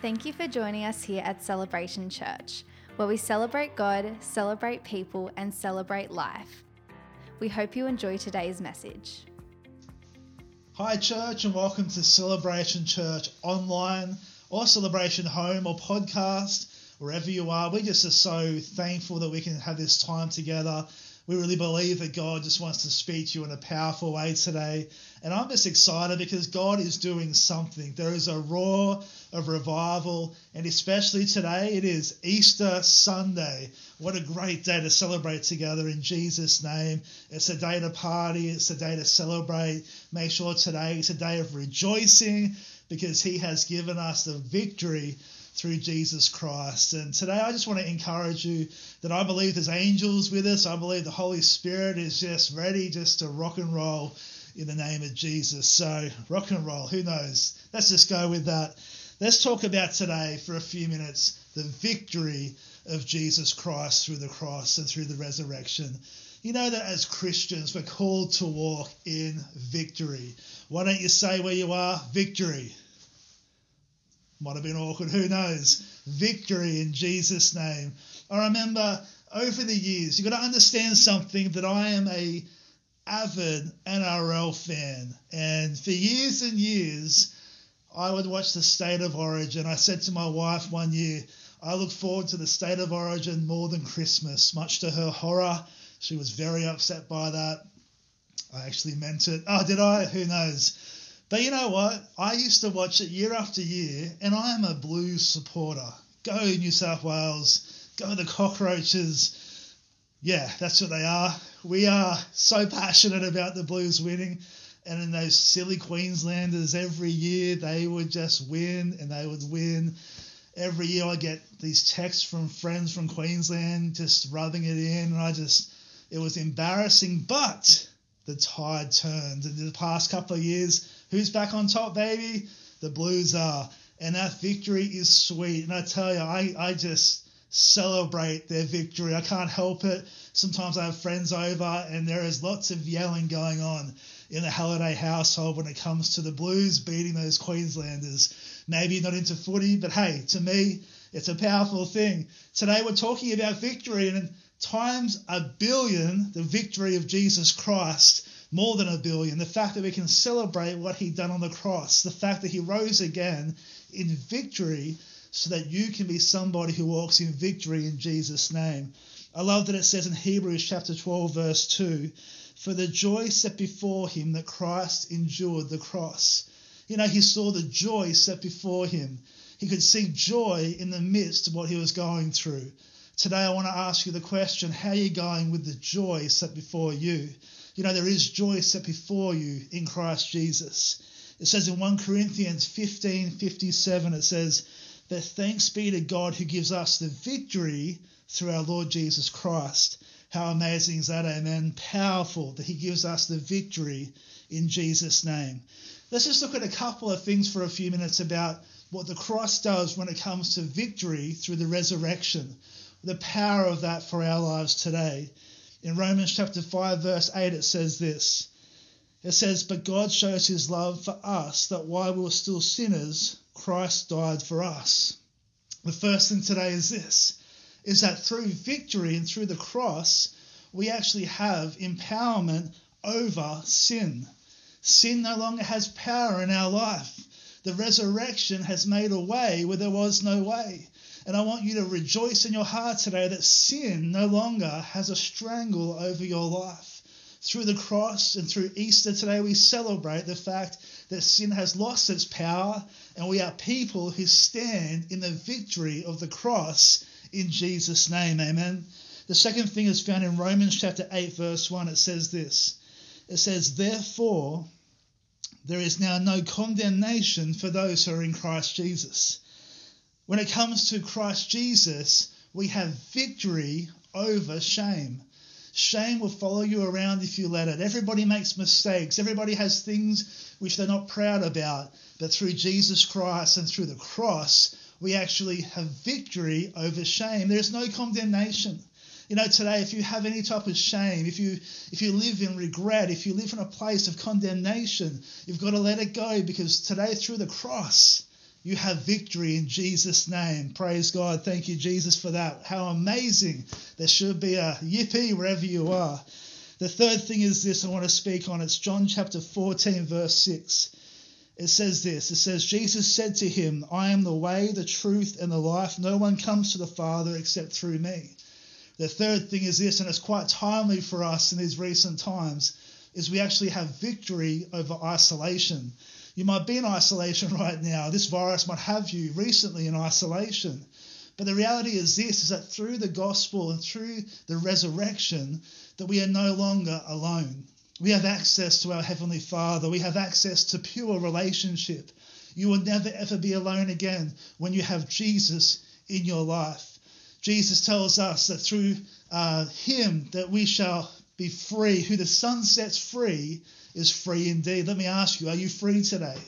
Thank you for joining us here at Celebration Church, where we celebrate God, celebrate people, and celebrate life. We hope you enjoy today's message. Hi, church, and welcome to Celebration Church online or Celebration Home or podcast, wherever you are. We just are so thankful that we can have this time together we really believe that God just wants to speak to you in a powerful way today. And I'm just excited because God is doing something. There is a roar of revival, and especially today, it is Easter Sunday. What a great day to celebrate together in Jesus' name. It's a day to party, it's a day to celebrate. Make sure today is a day of rejoicing because He has given us the victory through Jesus Christ. And today I just want to encourage you that I believe there's angels with us. I believe the Holy Spirit is just ready just to rock and roll in the name of Jesus. So, rock and roll, who knows? Let's just go with that. Let's talk about today for a few minutes the victory of Jesus Christ through the cross and through the resurrection. You know that as Christians, we're called to walk in victory. Why don't you say where you are? Victory. Might have been awkward, who knows? Victory in Jesus' name. I remember over the years, you've got to understand something that I am a avid NRL fan. And for years and years, I would watch the State of Origin. I said to my wife one year, I look forward to the State of Origin more than Christmas, much to her horror. She was very upset by that. I actually meant it. Oh, did I? Who knows? But you know what? I used to watch it year after year, and I am a Blues supporter. Go New South Wales, go the Cockroaches. Yeah, that's what they are. We are so passionate about the Blues winning. And in those silly Queenslanders, every year they would just win and they would win. Every year I get these texts from friends from Queensland just rubbing it in. And I just, it was embarrassing. But the tide turned. In the past couple of years, Who's back on top, baby? The Blues are. And that victory is sweet. And I tell you, I, I just celebrate their victory. I can't help it. Sometimes I have friends over, and there is lots of yelling going on in the Halliday household when it comes to the Blues beating those Queenslanders. Maybe not into footy, but hey, to me, it's a powerful thing. Today we're talking about victory, and times a billion the victory of Jesus Christ more than a billion, the fact that we can celebrate what he done on the cross, the fact that he rose again in victory so that you can be somebody who walks in victory in Jesus' name. I love that it says in Hebrews chapter 12, verse 2 For the joy set before him that Christ endured the cross. You know, he saw the joy set before him. He could see joy in the midst of what he was going through. Today, I want to ask you the question how are you going with the joy set before you? You know, there is joy set before you in Christ Jesus. It says in 1 Corinthians 15 57, it says, that thanks be to God who gives us the victory through our Lord Jesus Christ. How amazing is that? Amen. Powerful that He gives us the victory in Jesus' name. Let's just look at a couple of things for a few minutes about what the cross does when it comes to victory through the resurrection, the power of that for our lives today. In Romans chapter 5, verse 8, it says this It says, But God shows his love for us, that while we were still sinners, Christ died for us. The first thing today is this is that through victory and through the cross, we actually have empowerment over sin. Sin no longer has power in our life. The resurrection has made a way where there was no way. And I want you to rejoice in your heart today that sin no longer has a strangle over your life. Through the cross and through Easter today, we celebrate the fact that sin has lost its power, and we are people who stand in the victory of the cross in Jesus' name. Amen. The second thing is found in Romans chapter 8, verse 1. It says this It says, Therefore, there is now no condemnation for those who are in Christ Jesus. When it comes to Christ Jesus, we have victory over shame. Shame will follow you around if you let it. Everybody makes mistakes. Everybody has things which they're not proud about. But through Jesus Christ and through the cross, we actually have victory over shame. There's no condemnation. You know, today, if you have any type of shame, if you if you live in regret, if you live in a place of condemnation, you've got to let it go because today, through the cross, You have victory in Jesus' name. Praise God. Thank you, Jesus, for that. How amazing. There should be a yippee wherever you are. The third thing is this I want to speak on. It's John chapter 14, verse 6. It says this It says, Jesus said to him, I am the way, the truth, and the life. No one comes to the Father except through me. The third thing is this, and it's quite timely for us in these recent times, is we actually have victory over isolation. You might be in isolation right now. This virus might have you recently in isolation. But the reality is this is that through the gospel and through the resurrection that we are no longer alone. We have access to our heavenly Father. We have access to pure relationship. You will never ever be alone again when you have Jesus in your life. Jesus tells us that through uh, him that we shall be free. Who the Son sets free is free indeed. Let me ask you, are you free today?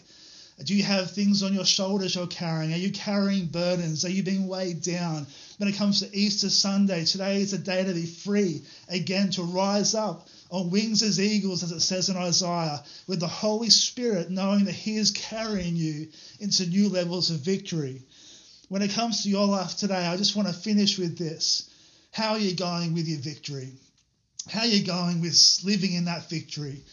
Do you have things on your shoulders you're carrying? Are you carrying burdens? Are you being weighed down? When it comes to Easter Sunday, today is a day to be free again, to rise up on wings as eagles, as it says in Isaiah, with the Holy Spirit, knowing that He is carrying you into new levels of victory when it comes to your life today, I just want to finish with this. How are you going with your victory? How are you going with living in that victory?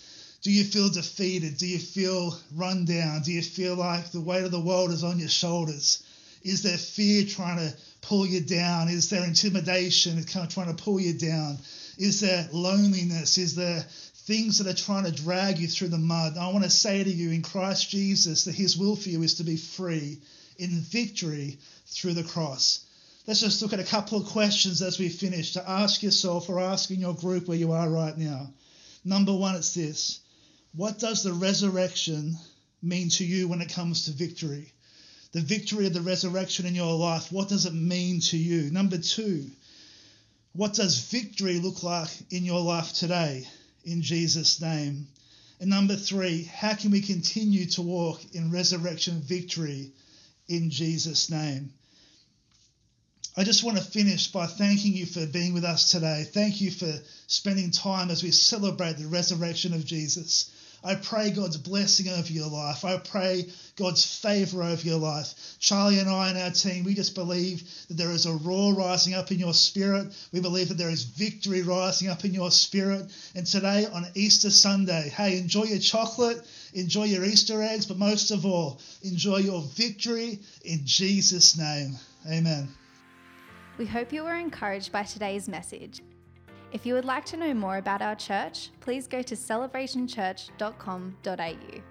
Do you feel defeated? Do you feel run down? Do you feel like the weight of the world is on your shoulders? Is there fear trying to pull you down? Is there intimidation kind of trying to pull you down? Is there loneliness? Is there things that are trying to drag you through the mud? I want to say to you in Christ Jesus that His will for you is to be free in victory through the cross. Let's just look at a couple of questions as we finish to ask yourself or ask in your group where you are right now. Number one, it's this What does the resurrection mean to you when it comes to victory? The victory of the resurrection in your life, what does it mean to you? Number two, what does victory look like in your life today? In Jesus' name. And number three, how can we continue to walk in resurrection victory in Jesus' name. I just want to finish by thanking you for being with us today. Thank you for spending time as we celebrate the resurrection of Jesus. I pray God's blessing over your life. I pray God's favor over your life. Charlie and I and our team, we just believe that there is a roar rising up in your spirit. We believe that there is victory rising up in your spirit. And today on Easter Sunday, hey, enjoy your chocolate, enjoy your Easter eggs, but most of all, enjoy your victory in Jesus' name. Amen. We hope you were encouraged by today's message. If you would like to know more about our church, please go to celebrationchurch.com.au.